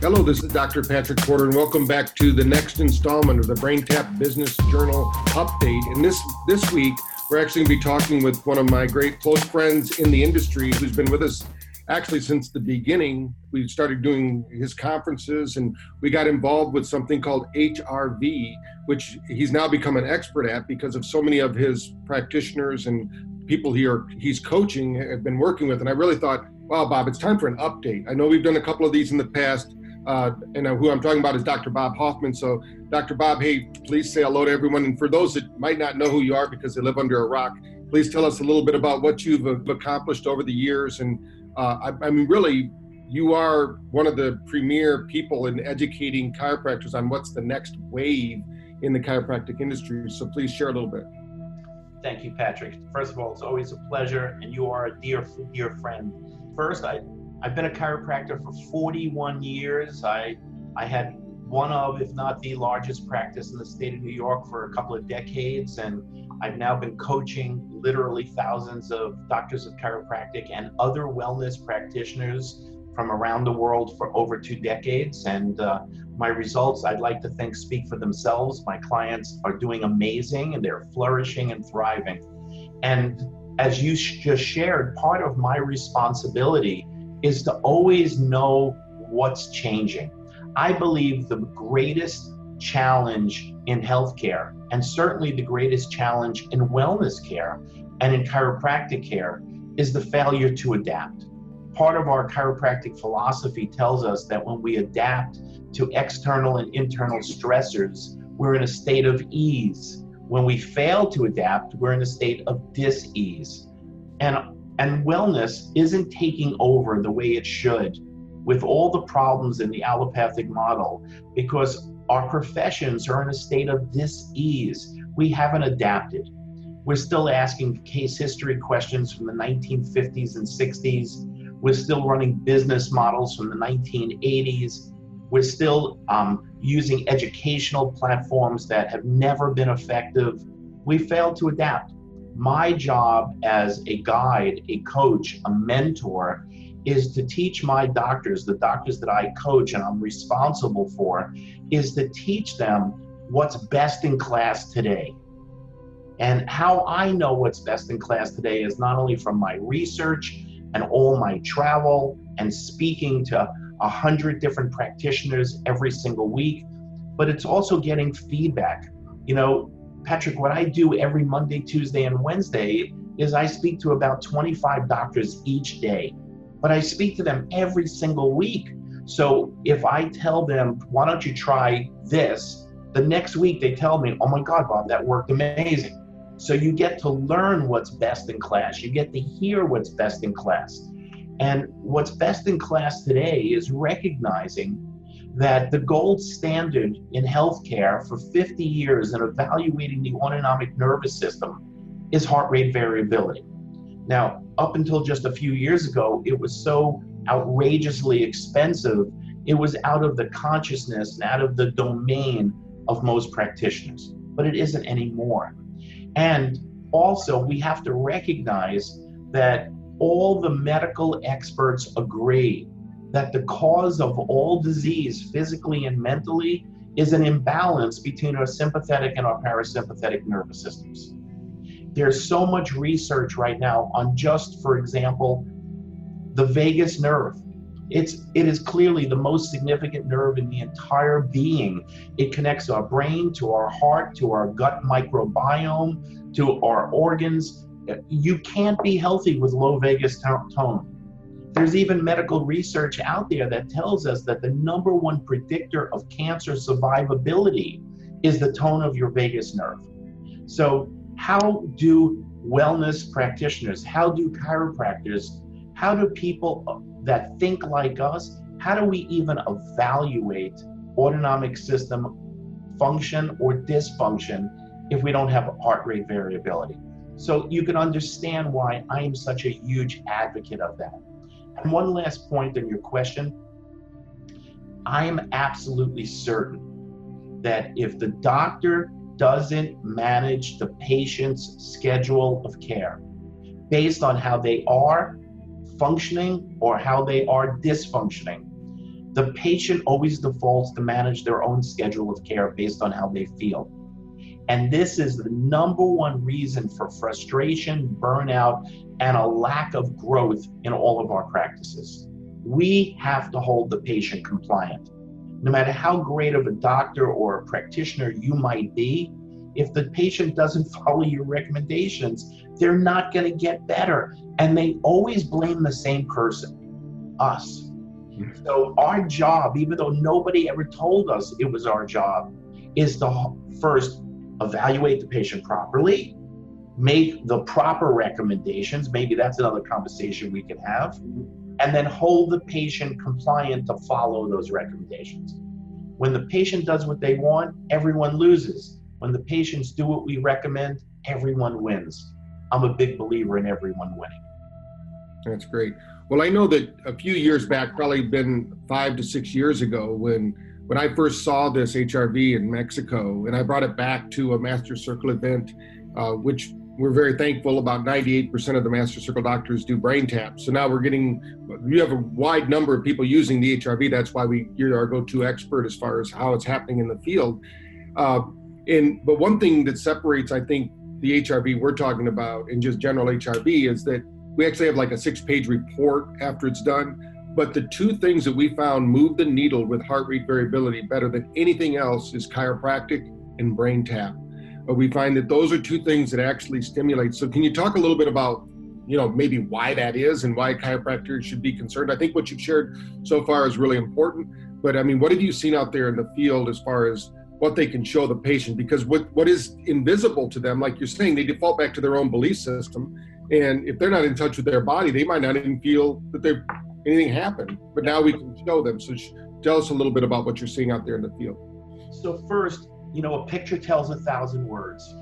Hello, this is Dr. Patrick Porter, and welcome back to the next installment of the BrainTap Business Journal update. And this this week, we're actually going to be talking with one of my great close friends in the industry who's been with us actually since the beginning. We started doing his conferences and we got involved with something called HRV, which he's now become an expert at because of so many of his practitioners and people he are, he's coaching have been working with. And I really thought, wow, Bob, it's time for an update. I know we've done a couple of these in the past. Uh, and uh, who I'm talking about is Dr. Bob Hoffman. So, Dr. Bob, hey, please say hello to everyone. And for those that might not know who you are because they live under a rock, please tell us a little bit about what you've accomplished over the years and uh, I, I mean, really, you are one of the premier people in educating chiropractors on what's the next wave in the chiropractic industry. So please share a little bit. Thank you, Patrick. First of all, it's always a pleasure, and you are a dear, dear friend. First, I, I've been a chiropractor for 41 years. I, I had one of, if not the largest practice in the state of New York for a couple of decades, and I've now been coaching literally thousands of doctors of chiropractic and other wellness practitioners from around the world for over two decades. And uh, my results, I'd like to think, speak for themselves. My clients are doing amazing and they're flourishing and thriving. And as you just shared, part of my responsibility is to always know what's changing. I believe the greatest challenge in healthcare, and certainly the greatest challenge in wellness care and in chiropractic care, is the failure to adapt. Part of our chiropractic philosophy tells us that when we adapt to external and internal stressors, we're in a state of ease. When we fail to adapt, we're in a state of dis-ease. And, and wellness isn't taking over the way it should with all the problems in the allopathic model because our professions are in a state of dis-ease. We haven't adapted. We're still asking case history questions from the 1950s and 60s. We're still running business models from the 1980s. We're still um, using educational platforms that have never been effective. We failed to adapt. My job as a guide, a coach, a mentor is to teach my doctors, the doctors that I coach and I'm responsible for, is to teach them what's best in class today. And how I know what's best in class today is not only from my research and all my travel and speaking to a hundred different practitioners every single week, but it's also getting feedback. You know, Patrick, what I do every Monday, Tuesday, and Wednesday is I speak to about 25 doctors each day but I speak to them every single week. So if I tell them, why don't you try this? The next week they tell me, oh my God, Bob, that worked amazing. So you get to learn what's best in class. You get to hear what's best in class. And what's best in class today is recognizing that the gold standard in healthcare for 50 years in evaluating the autonomic nervous system is heart rate variability. Now, up until just a few years ago, it was so outrageously expensive, it was out of the consciousness and out of the domain of most practitioners. But it isn't anymore. And also, we have to recognize that all the medical experts agree that the cause of all disease, physically and mentally, is an imbalance between our sympathetic and our parasympathetic nervous systems. There's so much research right now on just, for example, the vagus nerve. It's it is clearly the most significant nerve in the entire being. It connects our brain to our heart, to our gut microbiome, to our organs. You can't be healthy with low vagus tone. There's even medical research out there that tells us that the number one predictor of cancer survivability is the tone of your vagus nerve. So how do wellness practitioners, how do chiropractors, how do people that think like us, how do we even evaluate autonomic system function or dysfunction if we don't have heart rate variability? So you can understand why I'm such a huge advocate of that. One last point on your question I am absolutely certain that if the doctor doesn't manage the patient's schedule of care based on how they are functioning or how they are dysfunctioning. The patient always defaults to manage their own schedule of care based on how they feel. And this is the number one reason for frustration, burnout, and a lack of growth in all of our practices. We have to hold the patient compliant. No matter how great of a doctor or a practitioner you might be, if the patient doesn't follow your recommendations, they're not going to get better. And they always blame the same person, us. Mm-hmm. So, our job, even though nobody ever told us it was our job, is to first evaluate the patient properly, make the proper recommendations. Maybe that's another conversation we can have. And then hold the patient compliant to follow those recommendations. When the patient does what they want, everyone loses. When the patients do what we recommend, everyone wins. I'm a big believer in everyone winning. That's great. Well, I know that a few years back, probably been five to six years ago, when when I first saw this HRV in Mexico, and I brought it back to a Master Circle event, uh, which we're very thankful about 98% of the Master Circle doctors do BrainTaps. So now we're getting, you have a wide number of people using the HRV. That's why we, you're our go to expert as far as how it's happening in the field. Uh, and But one thing that separates, I think, the HRV we're talking about and just general HRV is that we actually have like a six page report after it's done but the two things that we found move the needle with heart rate variability better than anything else is chiropractic and BrainTap. But we find that those are two things that actually stimulate. So can you talk a little bit about, you know, maybe why that is and why chiropractors should be concerned? I think what you've shared so far is really important. But I mean, what have you seen out there in the field as far as what they can show the patient? Because what, what is invisible to them, like you're saying, they default back to their own belief system. And if they're not in touch with their body, they might not even feel that they're anything happened. But now we can show them. So tell us a little bit about what you're seeing out there in the field. So first, you know, a picture tells a thousand words.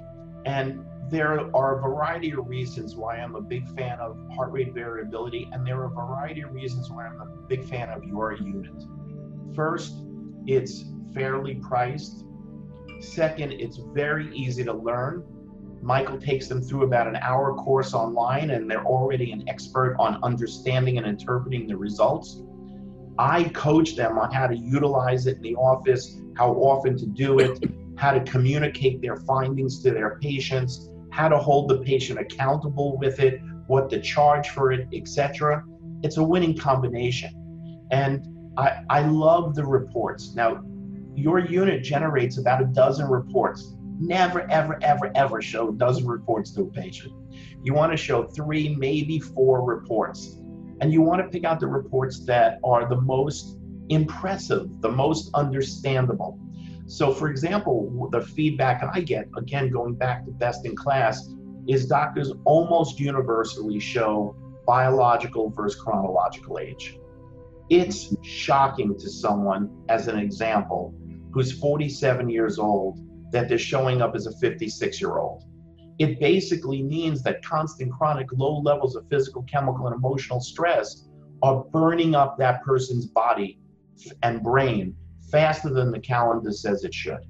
And there are a variety of reasons why I'm a big fan of heart rate variability, and there are a variety of reasons why I'm a big fan of your unit. First, it's fairly priced. Second, it's very easy to learn. Michael takes them through about an hour course online, and they're already an expert on understanding and interpreting the results. I coach them on how to utilize it in the office, how often to do it, how to communicate their findings to their patients, how to hold the patient accountable with it, what to charge for it, etc. It's a winning combination. And I, I love the reports. Now, your unit generates about a dozen reports never, ever, ever, ever show a dozen reports to a patient. You want to show three, maybe four reports. And you want to pick out the reports that are the most impressive, the most understandable. So, for example, the feedback I get, again, going back to best in class, is doctors almost universally show biological versus chronological age. It's shocking to someone, as an example, who's 47 years old that they're showing up as a 56 year old. It basically means that constant chronic low levels of physical, chemical, and emotional stress are burning up that person's body and brain faster than the calendar says it should.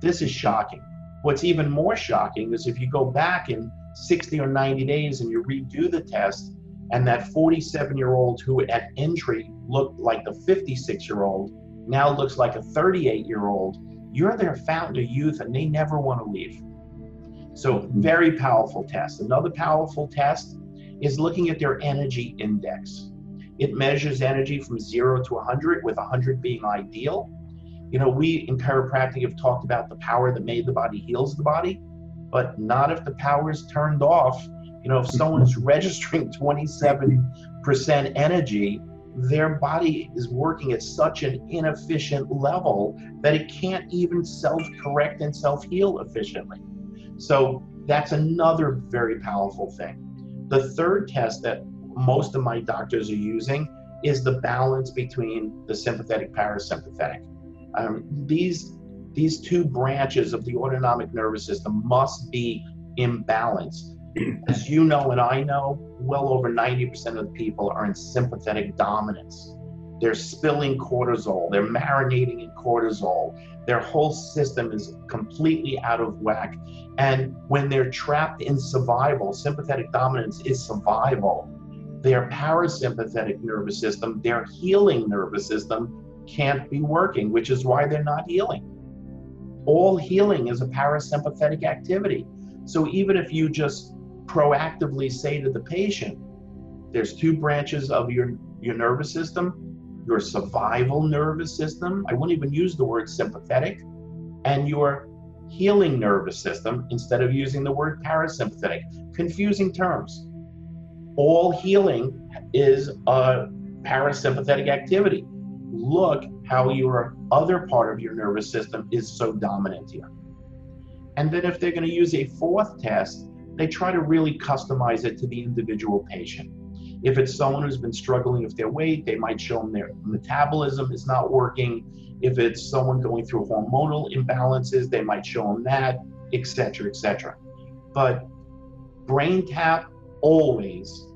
This is shocking. What's even more shocking is if you go back in 60 or 90 days and you redo the test, and that 47 year old who at entry looked like the 56 year old now looks like a 38 year old you're their fountain of youth and they never want to leave. So, very powerful test. Another powerful test is looking at their energy index. It measures energy from zero to 100, with 100 being ideal. You know, we in chiropractic have talked about the power that made the body heals the body, but not if the power is turned off. You know, if someone's mm-hmm. registering 27% energy, their body is working at such an inefficient level that it can't even self correct and self heal efficiently. So that's another very powerful thing. The third test that most of my doctors are using is the balance between the sympathetic parasympathetic. Um, these these two branches of the autonomic nervous system must be in balance as you know and I know, well over 90% of the people are in sympathetic dominance. They're spilling cortisol, they're marinating in cortisol. Their whole system is completely out of whack. And when they're trapped in survival, sympathetic dominance is survival. Their parasympathetic nervous system, their healing nervous system, can't be working, which is why they're not healing. All healing is a parasympathetic activity. So even if you just proactively say to the patient, there's two branches of your, your nervous system your survival nervous system. I wouldn't even use the word sympathetic, and your healing nervous system instead of using the word parasympathetic. Confusing terms. All healing is a parasympathetic activity. Look how your other part of your nervous system is so dominant here. And then if they're going to use a fourth test, they try to really customize it to the individual patient. If it's someone who's been struggling with their weight, they might show them their metabolism is not working. If it's someone going through hormonal imbalances, they might show them that, etc., etc. But BrainTap always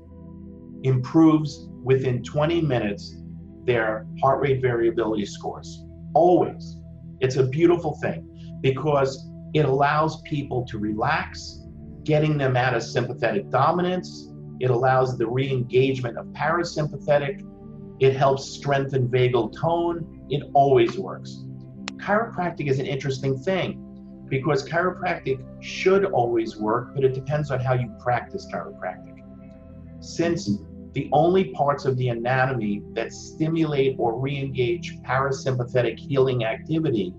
improves within 20 minutes their heart rate variability scores. Always. It's a beautiful thing because it allows people to relax, getting them out of sympathetic dominance. It allows the re engagement of parasympathetic. It helps strengthen vagal tone. It always works. Chiropractic is an interesting thing because chiropractic should always work, but it depends on how you practice chiropractic. Since the only parts of the anatomy that stimulate or re engage parasympathetic healing activity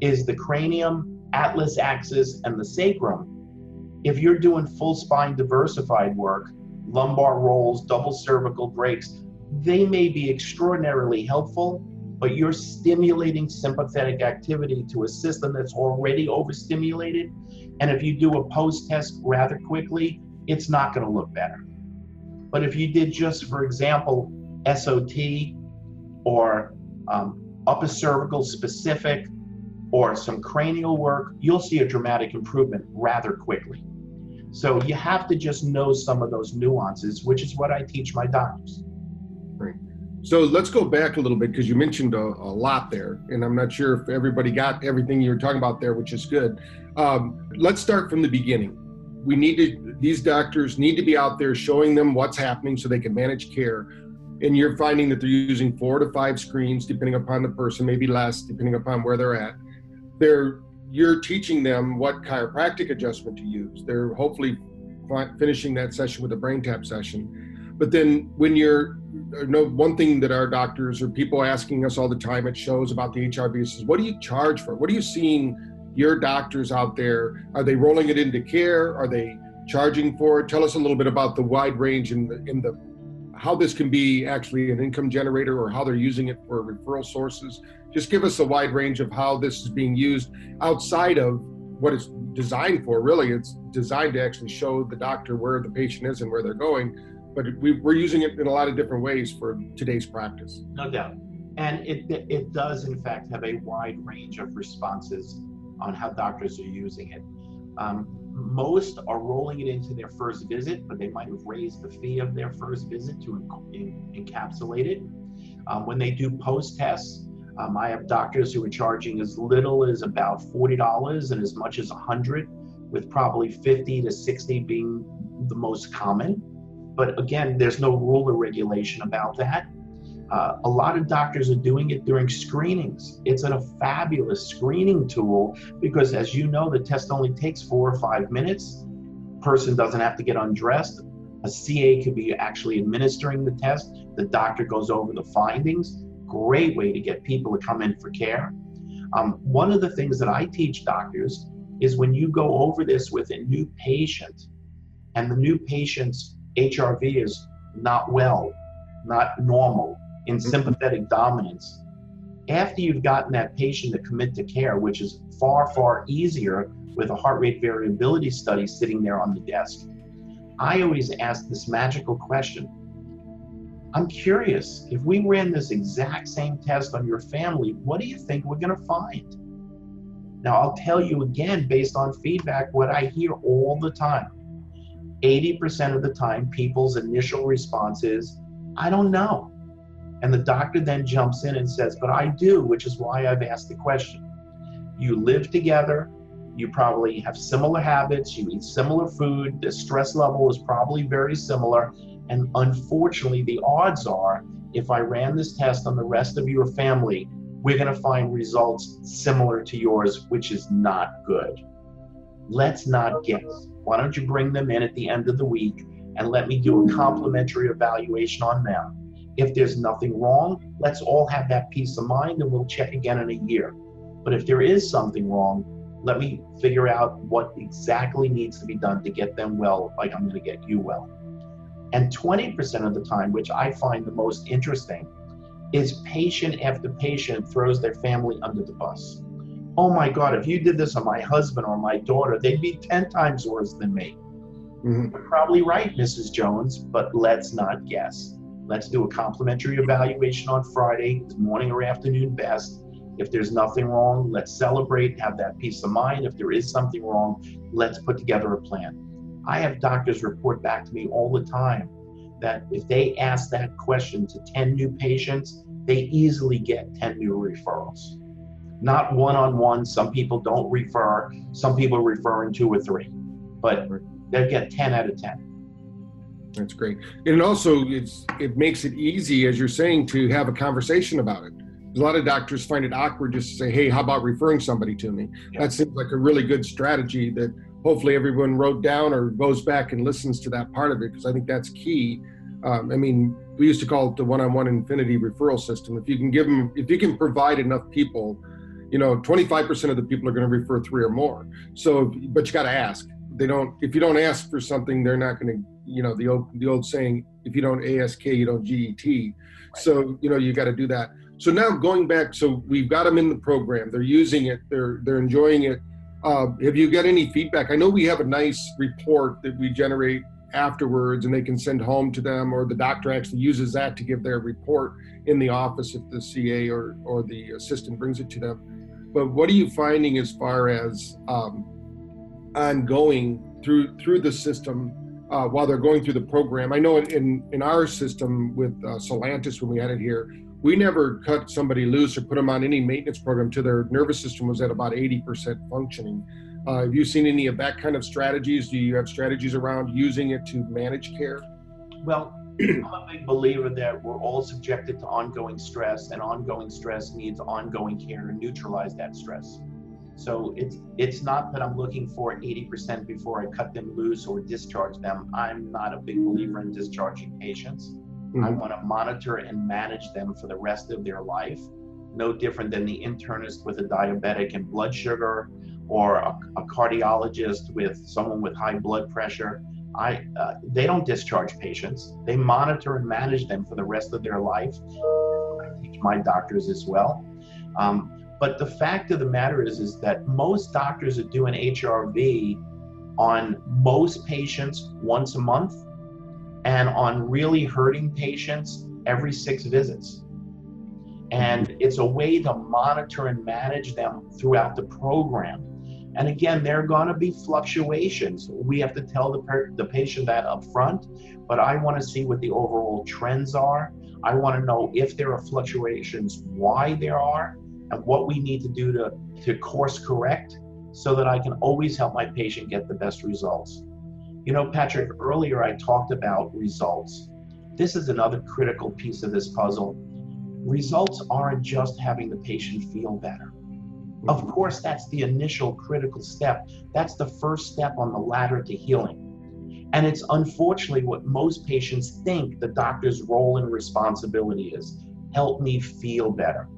is the cranium, atlas axis, and the sacrum. If you're doing full spine diversified work, lumbar rolls, double cervical breaks, they may be extraordinarily helpful, but you're stimulating sympathetic activity to a system that's already overstimulated. And if you do a post test rather quickly, it's not going to look better. But if you did just, for example, SOT or um, upper cervical specific or some cranial work, you'll see a dramatic improvement rather quickly. So you have to just know some of those nuances, which is what I teach my doctors. Right. So let's go back a little bit because you mentioned a, a, lot there, and I'm not sure if everybody got everything you were talking about there, which is good. Um, let's start from the beginning. We need to; these doctors need to be out there showing them what's happening so they can manage care. And you're finding that they're using four to five screens, depending upon the person, maybe less, depending upon where they're at. They're you're teaching them what chiropractic adjustment to use. They're hopefully finishing that session with a BrainTap session. But then when you're, you know, one thing that our doctors or people asking us all the time at shows about the HRV is, what do you charge for? What are you seeing your doctors out there? Are they rolling it into care? Are they charging for it? Tell us a little bit about the wide range in the, in the how this can be actually an income generator or how they're using it for referral sources just give us a wide range of how this is being used outside of what it's designed for. Really, it's designed to actually show the doctor where the patient is and where they're going. But we, are using it in a lot of different ways for today's practice. No doubt. And it, it does, in fact, have a wide range of responses on how doctors are using it. Um, most are rolling it into their first visit, but they might have raised the fee of their first visit to in, encapsulate it. Um, when they do post tests, um, I have doctors who are charging as little as about $40 and as much as 100 with probably 50 to 60 being the most common. But again, there's no rule or regulation about that. Uh, a lot of doctors are doing it during screenings. It's a fabulous screening tool because, as you know, the test only takes four or five minutes. Person doesn't have to get undressed. A CA could be actually administering the test. The doctor goes over the findings great way to get people to come in for care. Um, one of the things that I teach doctors is when you go over this with a new patient and the new patient's HRV is not well, not normal, in mm-hmm. sympathetic dominance, after you've gotten that patient to commit to care, which is far, far easier with a heart rate variability study sitting there on the desk, I always ask this magical question I'm curious, if we ran this exact same test on your family, what do you think we're going to find? Now, I'll tell you again, based on feedback, what I hear all the time 80% of the time, people's initial response is, I don't know. And the doctor then jumps in and says, But I do, which is why I've asked the question. You live together, you probably have similar habits, you eat similar food, the stress level is probably very similar, And unfortunately, the odds are if I ran this test on the rest of your family, we're going to find results similar to yours, which is not good. Let's not guess. Why don't you bring them in at the end of the week and let me do a complimentary evaluation on them? If there's nothing wrong, let's all have that peace of mind and we'll check again in a year. But if there is something wrong, let me figure out what exactly needs to be done to get them well, like I'm going to get you well. And 20% of the time, which I find the most interesting, is patient after patient throws their family under the bus. Oh my God, if you did this on my husband or my daughter, they'd be 10 times worse than me. Mm-hmm. You're probably right, Mrs. Jones, but let's not guess. Let's do a complimentary evaluation on Friday, morning or afternoon best. If there's nothing wrong, let's celebrate, have that peace of mind. If there is something wrong, let's put together a plan. I have doctors report back to me all the time that if they ask that question to 10 new patients, they easily get 10 new referrals. Not one on one. Some people don't refer, some people refer in two or three, but they'll get 10 out of 10. That's great. And also, it's it makes it easy, as you're saying, to have a conversation about it. A lot of doctors find it awkward just to say, "Hey, how about referring somebody to me?" Yeah. That seems like a really good strategy that hopefully everyone wrote down or goes back and listens to that part of it because I think that's key. Um, I mean, we used to call it the one-on-one infinity referral system. If you can give them, if you can provide enough people, you know, 25% of the people are going to refer three or more. So, but you got to ask. They don't. If you don't ask for something, they're not going to you know the old the old saying if you don't ask you don't get so you know you got to do that so now going back so we've got them in the program they're using it they're they're enjoying it uh, have you got any feedback i know we have a nice report that we generate afterwards and they can send home to them or the doctor actually uses that to give their report in the office if the ca or or the assistant brings it to them but what are you finding as far as um, ongoing through through the system uh, while they're going through the program. I know in in our system with uh, Solantis when we had it here, we never cut somebody loose or put them on any maintenance program till their nervous system was at about 80% functioning. Uh, have you seen any of that kind of strategies? Do you have strategies around using it to manage care? Well, I'm a big believer that we're all subjected to ongoing stress, and ongoing stress needs ongoing care to neutralize that stress. So it's it's not that I'm looking for 80% before I cut them loose or discharge them. I'm not a big believer in discharging patients. Mm-hmm. I want to monitor and manage them for the rest of their life. No different than the internist with a diabetic and blood sugar, or a, a cardiologist with someone with high blood pressure. I, uh, they don't discharge patients. They monitor and manage them for the rest of their life. I teach my doctors as well. Um, but the fact of the matter is, is that most doctors are doing HRV on most patients once a month and on really hurting patients every six visits. And it's a way to monitor and manage them throughout the program. And again, there are going to be fluctuations. We have to tell the, per- the patient that up front, but I want to see what the overall trends are. I want to know if there are fluctuations, why there are, and what we need to do to, to course correct so that I can always help my patient get the best results. You know, Patrick, earlier I talked about results. This is another critical piece of this puzzle. Results aren't just having the patient feel better. Of course, that's the initial critical step. That's the first step on the ladder to healing. And it's unfortunately what most patients think the doctor's role and responsibility is help me feel better.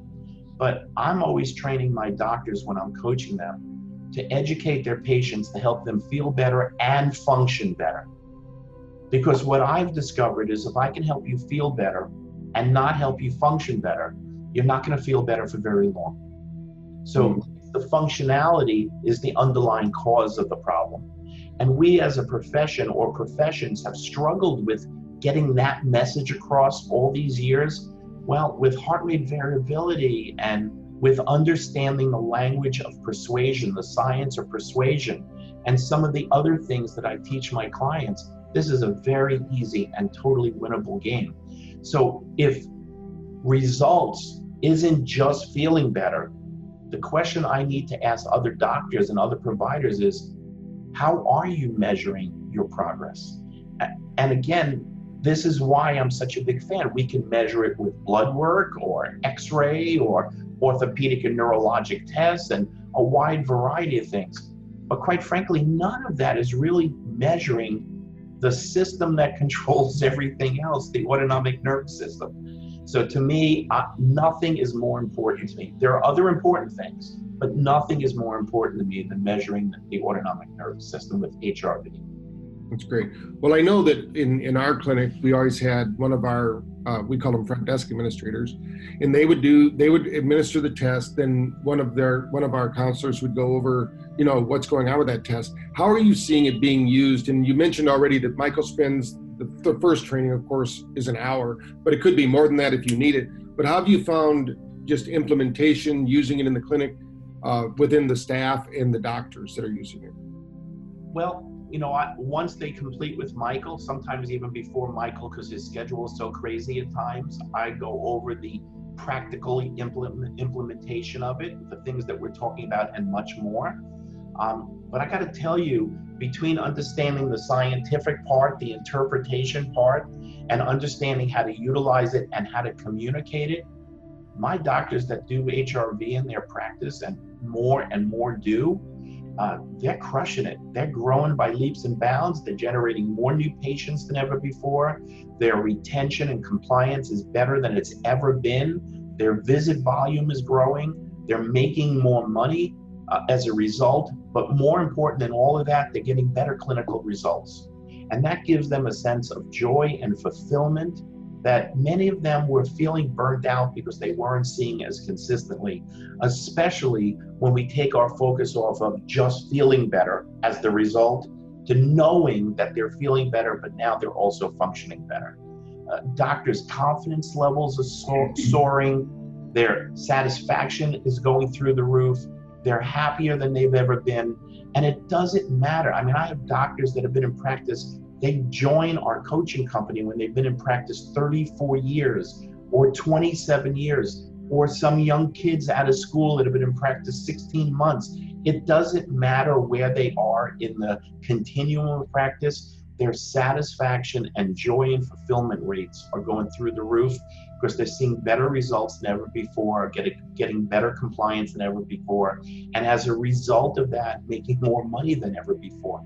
But I'm always training my doctors when I'm coaching them to educate their patients to help them feel better and function better. Because what I've discovered is if I can help you feel better and not help you function better, you're not going to feel better for very long. So mm. the functionality is the underlying cause of the problem. And we as a profession or professions have struggled with getting that message across all these years well, with heart rate variability and with understanding the language of persuasion, the science of persuasion, and some of the other things that I teach my clients, this is a very easy and totally winnable game. So if results isn't just feeling better, the question I need to ask other doctors and other providers is how are you measuring your progress? And again, this is why I'm such a big fan. We can measure it with blood work or x ray or orthopedic and neurologic tests and a wide variety of things. But quite frankly, none of that is really measuring the system that controls everything else, the autonomic nervous system. So to me, uh, nothing is more important to me. There are other important things, but nothing is more important to me than measuring the autonomic nervous system with HRV. That's great. Well, I know that in, in our clinic, we always had one of our, uh, we call them front desk administrators, and they would do, they would administer the test. Then one of their, one of our counselors would go over, you know, what's going on with that test. How are you seeing it being used? And you mentioned already that Michael spends the, the first training, of course, is an hour, but it could be more than that if you need it. But how have you found just implementation, using it in the clinic uh, within the staff and the doctors that are using it? Well, you know, I, once they complete with Michael, sometimes even before Michael, because his schedule is so crazy at times, I go over the practical implement, implementation of it, the things that we're talking about, and much more. Um, but I got to tell you, between understanding the scientific part, the interpretation part, and understanding how to utilize it and how to communicate it, my doctors that do HRV in their practice and more and more do, uh, they're crushing it. They're growing by leaps and bounds. They're generating more new patients than ever before. Their retention and compliance is better than it's ever been. Their visit volume is growing. They're making more money uh, as a result. But more important than all of that, they're getting better clinical results. And that gives them a sense of joy and fulfillment that many of them were feeling burnt out because they weren't seeing as consistently, especially when we take our focus off of just feeling better as the result to knowing that they're feeling better, but now they're also functioning better. Uh, doctors' confidence levels are so- soaring, their satisfaction is going through the roof, they're happier than they've ever been. And it doesn't matter. I mean, I have doctors that have been in practice they join our coaching company when they've been in practice 34 years or 27 years, or some young kids out of school that have been in practice 16 months. It doesn't matter where they are in the continuum of practice, their satisfaction and joy and fulfillment rates are going through the roof because they're seeing better results than ever before, getting, getting better compliance than ever before, and as a result of that, making more money than ever before.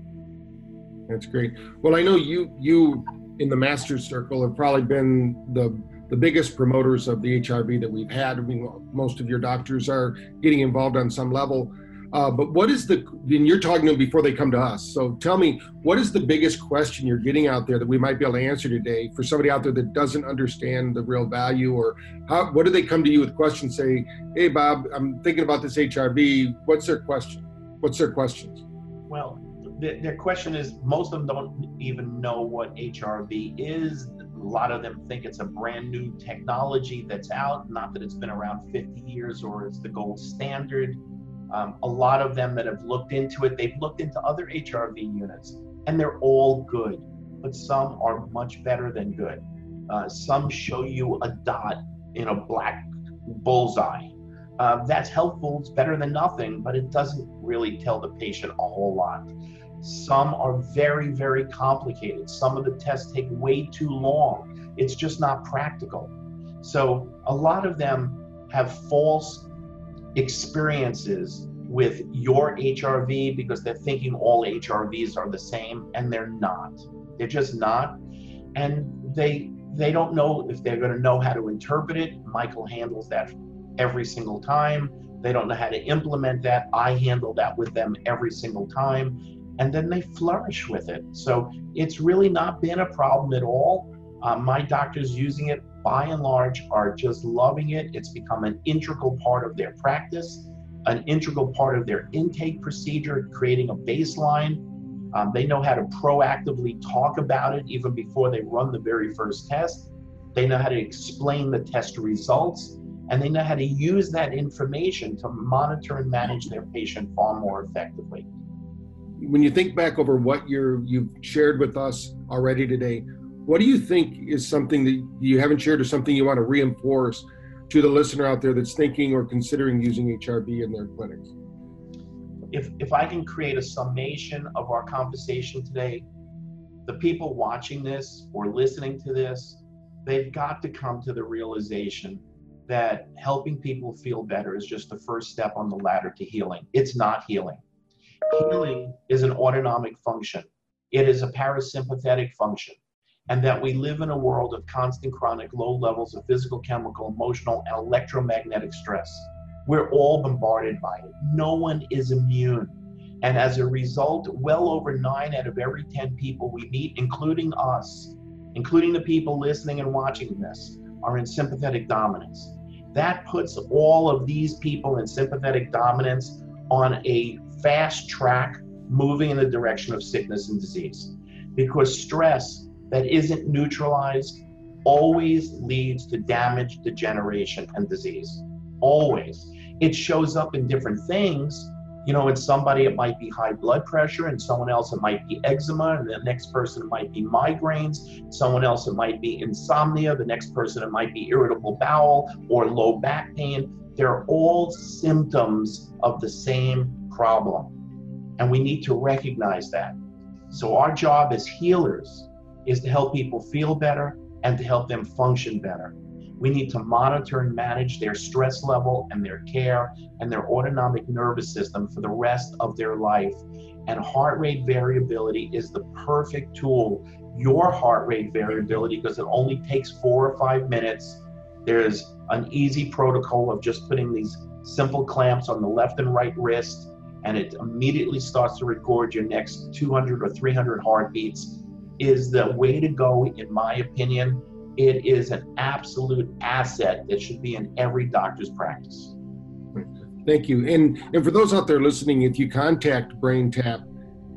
That's great. Well, I know you you in the Masters Circle have probably been the the biggest promoters of the HRV that we've had. I mean, most of your doctors are getting involved on some level. Uh, but what is the, and you're talking to them before they come to us. So tell me, what is the biggest question you're getting out there that we might be able to answer today for somebody out there that doesn't understand the real value or how, what do they come to you with questions? Say, hey, Bob, I'm thinking about this HRV. What's their question? What's their questions? Well, their question is most of them don't even know what HRV is. A lot of them think it's a brand new technology that's out, not that it's been around 50 years or it's the gold standard. Um, a lot of them that have looked into it, they've looked into other HRV units and they're all good, but some are much better than good. Uh, some show you a dot in a black bullseye. Uh, that's helpful, it's better than nothing, but it doesn't really tell the patient a whole lot. Some are very, very complicated. Some of the tests take way too long. It's just not practical. So a lot of them have false experiences with your HRV because they're thinking all HRVs are the same and they're not. They're just not. And they they don't know if they're going to know how to interpret it. Michael handles that every single time. They don't know how to implement that. I handle that with them every single time and then they flourish with it. So it's really not been a problem at all. Uh, my doctors using it by and large are just loving it. It's become an integral part of their practice, an integral part of their intake procedure, creating a baseline. Um, they know how to proactively talk about it even before they run the very first test. They know how to explain the test results, and they know how to use that information to monitor and manage their patient far more effectively when you think back over what you're you've shared with us already today, what do you think is something that you haven't shared or something you want to reinforce to the listener out there that's thinking or considering using HRV in their clinics? If if I can create a summation of our conversation today, the people watching this or listening to this, they've got to come to the realization that helping people feel better is just the first step on the ladder to healing. It's not healing. Healing is an autonomic function, it is a parasympathetic function. And that we live in a world of constant chronic low levels of physical, chemical, emotional, and electromagnetic stress. We're all bombarded by it. No one is immune. And as a result, well over nine out of every 10 people we meet, including us, including the people listening and watching this, are in sympathetic dominance. That puts all of these people in sympathetic dominance on a fast track moving in the direction of sickness and disease. Because stress that isn't neutralized always leads to damage, degeneration, and disease. Always. It shows up in different things, you know, in somebody it might be high blood pressure, and someone else it might be eczema, and the next person it might be migraines, someone else it might be insomnia, the next person it might be irritable bowel or low back pain. They're all symptoms of the same problem. And we need to recognize that. So, our job as healers is to help people feel better and to help them function better. We need to monitor and manage their stress level and their care and their autonomic nervous system for the rest of their life. And heart rate variability is the perfect tool. Your heart rate variability, because it only takes four or five minutes. There's an easy protocol of just putting these simple clamps on the left and right wrist, and it immediately starts to record your next 200 or 300 heartbeats. Is the way to go, in my opinion it is an absolute asset that should be in every doctor's practice. Thank you. And, and for those out there listening, if you contact BrainTap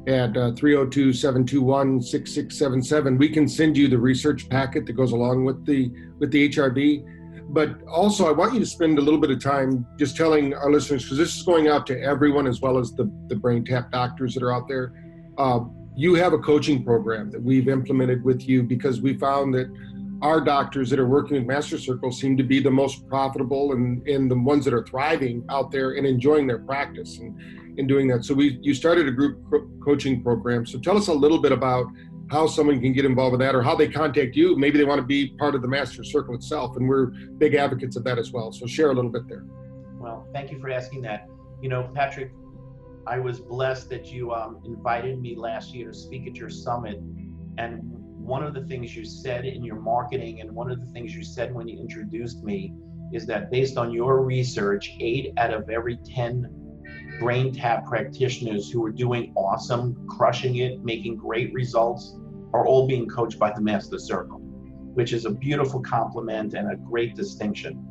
at uh, 302 721 6677, we can send you the research packet that goes along with the, with the HRV. But also, I want you to spend a little bit of time just telling our listeners, because this is going out to everyone as well as the, the BrainTap doctors that are out there. Uh, you have a coaching program that we've implemented with you because we found that our doctors that are working with Master Circle seem to be the most profitable and, and the ones that are thriving out there and enjoying their practice and in doing that. So we you started a group coaching program. So tell us a little bit about how someone can get involved with that or how they contact you. Maybe they want to be part of the Master Circle itself, and we're big advocates of that as well. So share a little bit there. Well, thank you for asking that. You know, Patrick, I was blessed that you um, invited me last year to speak at your summit, and one of the things you said in your marketing and one of the things you said when you introduced me is that based on your research, eight out of every 10 BrainTap practitioners who are doing awesome, crushing it, making great results are all being coached by the Master Circle, which is a beautiful compliment and a great distinction.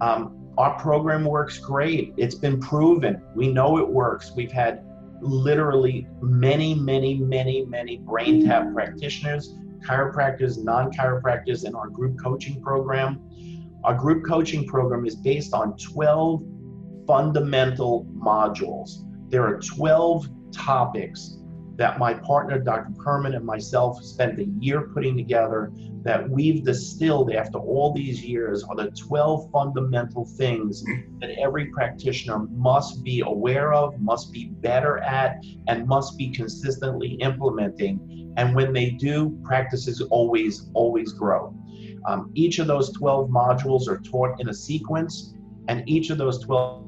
Um, our program works great. It's been proven. We know it works. We've had literally many, many, many, many BrainTap practitioners chiropractors, non chiropractors in our group coaching program. Our group coaching program is based on 12 fundamental modules. There are 12 topics that my partner, Dr. Perman, and myself spent a year putting together that we've distilled after all these years are the 12 fundamental things that every practitioner must be aware of, must be better at, and must be consistently implementing. And when they do, practices always, always grow. Um, each of those 12 modules are taught in a sequence, and each of those 12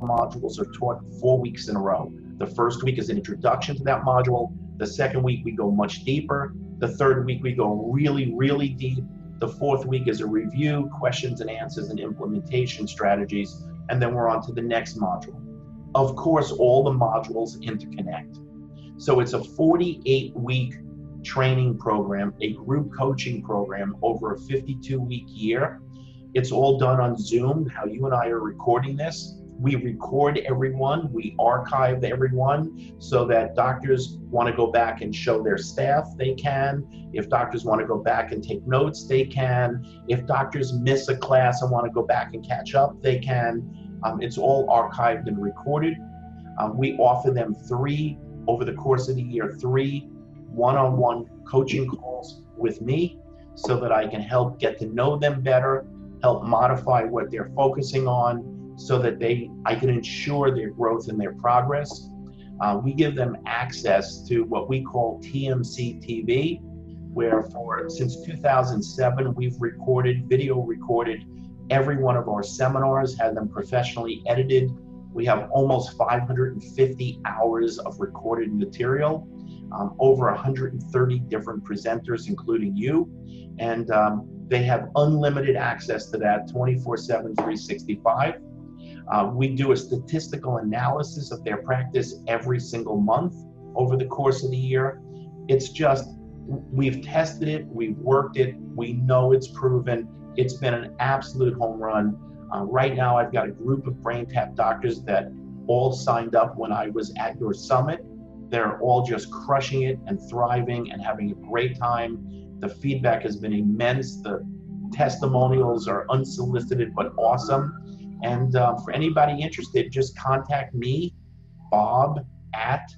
modules are taught four weeks in a row. The first week is an introduction to that module. The second week, we go much deeper. The third week, we go really, really deep. The fourth week is a review, questions and answers, and implementation strategies. And then we're on to the next module. Of course, all the modules interconnect. So it's a 48 week training program, a group coaching program over a 52 week year. It's all done on Zoom, how you and I are recording this we record everyone, we archive everyone so that doctors want to go back and show their staff, they can. If doctors want to go back and take notes, they can. If doctors miss a class and want to go back and catch up, they can. Um, it's all archived and recorded. Um, we offer them three, over the course of the year, three one on one coaching calls with me so that I can help get to know them better, help modify what they're focusing on, so that they I can ensure their growth and their progress. Uh, we give them access to what we call TMC TV, where for since 2007 we've recorded, video recorded every one of our seminars, had them professionally edited. We have almost 550 hours of recorded material, um, over 130 different presenters, including you, and um, they have unlimited access to that 24 7, 365. Uh, we do a statistical analysis of their practice every single month over the course of the year. It's just, we've tested it, we've worked it, we know it's proven. It's been an absolute home run. Uh, right now, I've got a group of BrainTap doctors that all signed up when I was at your summit. They're all just crushing it and thriving and having a great time. The feedback has been immense. The testimonials are unsolicited but awesome. And uh, for anybody interested, just contact me, Bob at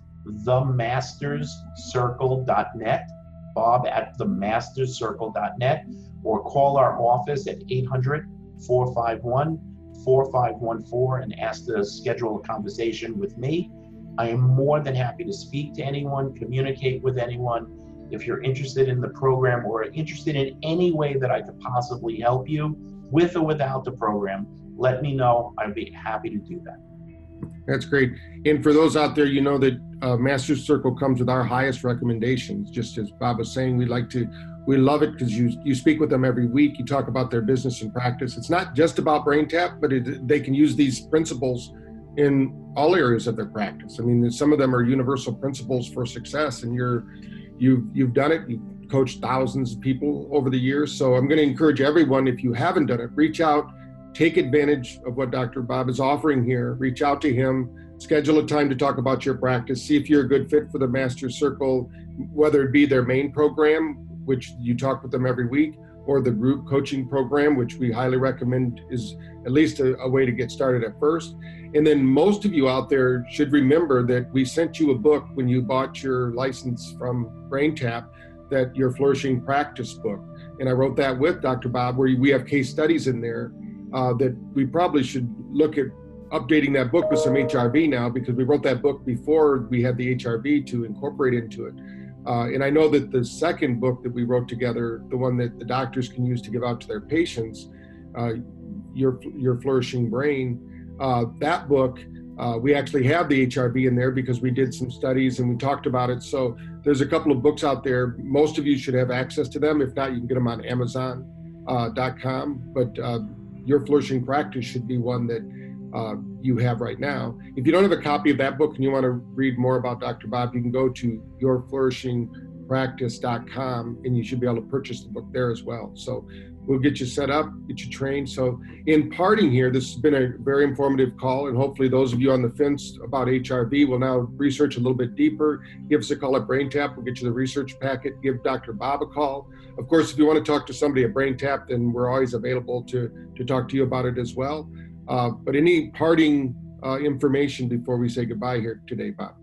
themasterscircle.net, Bob at themasterscircle.net, or call our office at 800 451 4514 and ask to schedule a conversation with me. I am more than happy to speak to anyone, communicate with anyone. If you're interested in the program or interested in any way that I could possibly help you, with or without the program, let me know. I'd be happy to do that. That's great. And for those out there, you know that uh, Master Circle comes with our highest recommendations. Just as Bob was saying, we like to, we love it because you you speak with them every week. You talk about their business and practice. It's not just about BrainTap, but it, they can use these principles in all areas of their practice. I mean, some of them are universal principles for success, and you're you've you've done it. You've coached thousands of people over the years. So I'm going to encourage everyone, if you haven't done it, reach out take advantage of what Dr. Bob is offering here. Reach out to him, schedule a time to talk about your practice, see if you're a good fit for the Master Circle, whether it be their main program, which you talk with them every week, or the group coaching program, which we highly recommend is at least a, a way to get started at first. And then most of you out there should remember that we sent you a book when you bought your license from BrainTap, that your flourishing practice book. And I wrote that with Dr. Bob, where we have case studies in there uh, that we probably should look at updating that book with some HRV now because we wrote that book before we had the HRV to incorporate into it. Uh, and I know that the second book that we wrote together, the one that the doctors can use to give out to their patients, uh, your your flourishing brain, uh, that book uh, we actually have the HRV in there because we did some studies and we talked about it. So there's a couple of books out there. Most of you should have access to them. If not, you can get them on Amazon.com. Uh, but uh, your flourishing practice should be one that uh, you have right now. If you don't have a copy of that book and you want to read more about Dr. Bob, you can go to yourflourishingpractice.com and you should be able to purchase the book there as well. So we'll get you set up, get you trained. So, in parting here, this has been a very informative call, and hopefully, those of you on the fence about HRV will now research a little bit deeper. Give us a call at BrainTap. We'll get you the research packet. Give Dr. Bob a call. Of course, if you want to talk to somebody at BrainTap, then we're always available to to talk to you about it as well. Uh, but any parting uh, information before we say goodbye here today, Bob?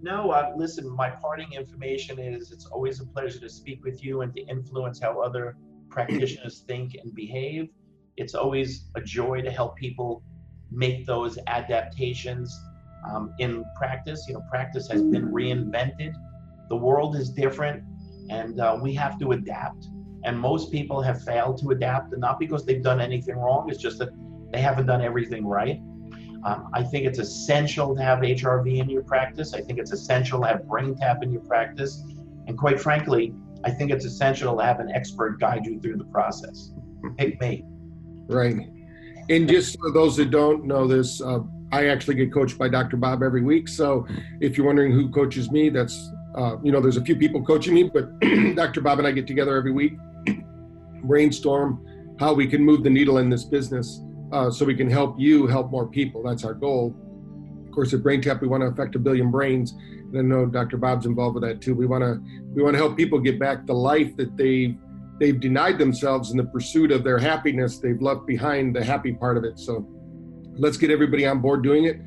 No, uh, listen, my parting information is it's always a pleasure to speak with you and to influence how other practitioners think and behave. It's always a joy to help people make those adaptations um, in practice. You know, practice has been reinvented. The world is different, and uh, we have to adapt. And most people have failed to adapt, and not because they've done anything wrong. It's just that they haven't done everything right. Um, I think it's essential to have HRV in your practice. I think it's essential to have BrainTap in your practice. And quite frankly, I think it's essential to have an expert guide you through the process. Pick me. Right. And just for those that don't know this, uh, I actually get coached by Dr. Bob every week. So if you're wondering who coaches me, that's, uh, you know, there's a few people coaching me, but Dr. Bob and I get together every week, brainstorm how we can move the needle in this business uh, so we can help you help more people. That's our goal. Of course, at BrainTap, we want to affect a billion brains. And I know Dr. Bob's involved with that too. We want to we want to help people get back the life that they they've denied themselves in the pursuit of their happiness. They've left behind the happy part of it. So let's get everybody on board doing it.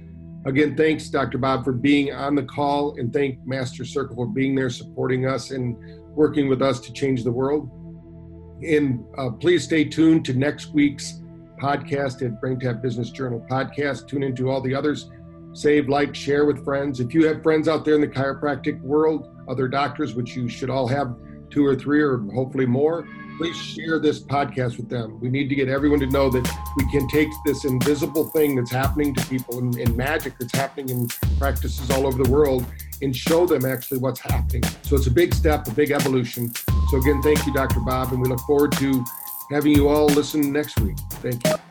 Again, thanks, Dr. Bob, for being on the call, and thank Master Circle for being there, supporting us, and working with us to change the world. And uh, please stay tuned to next week's podcast at BrainTap Business Journal podcast. Tune into all the others save, like, share with friends. If you have friends out there in the chiropractic world, other doctors, which you should all have two or three or hopefully more, please share this podcast with them. We need to get everyone to know that we can take this invisible thing that's happening to people in, in magic that's happening in practices all over the world and show them actually what's happening. So it's a big step, a big evolution. So again, thank you, Dr. Bob, and we look forward to having you all listen next week. Thank you.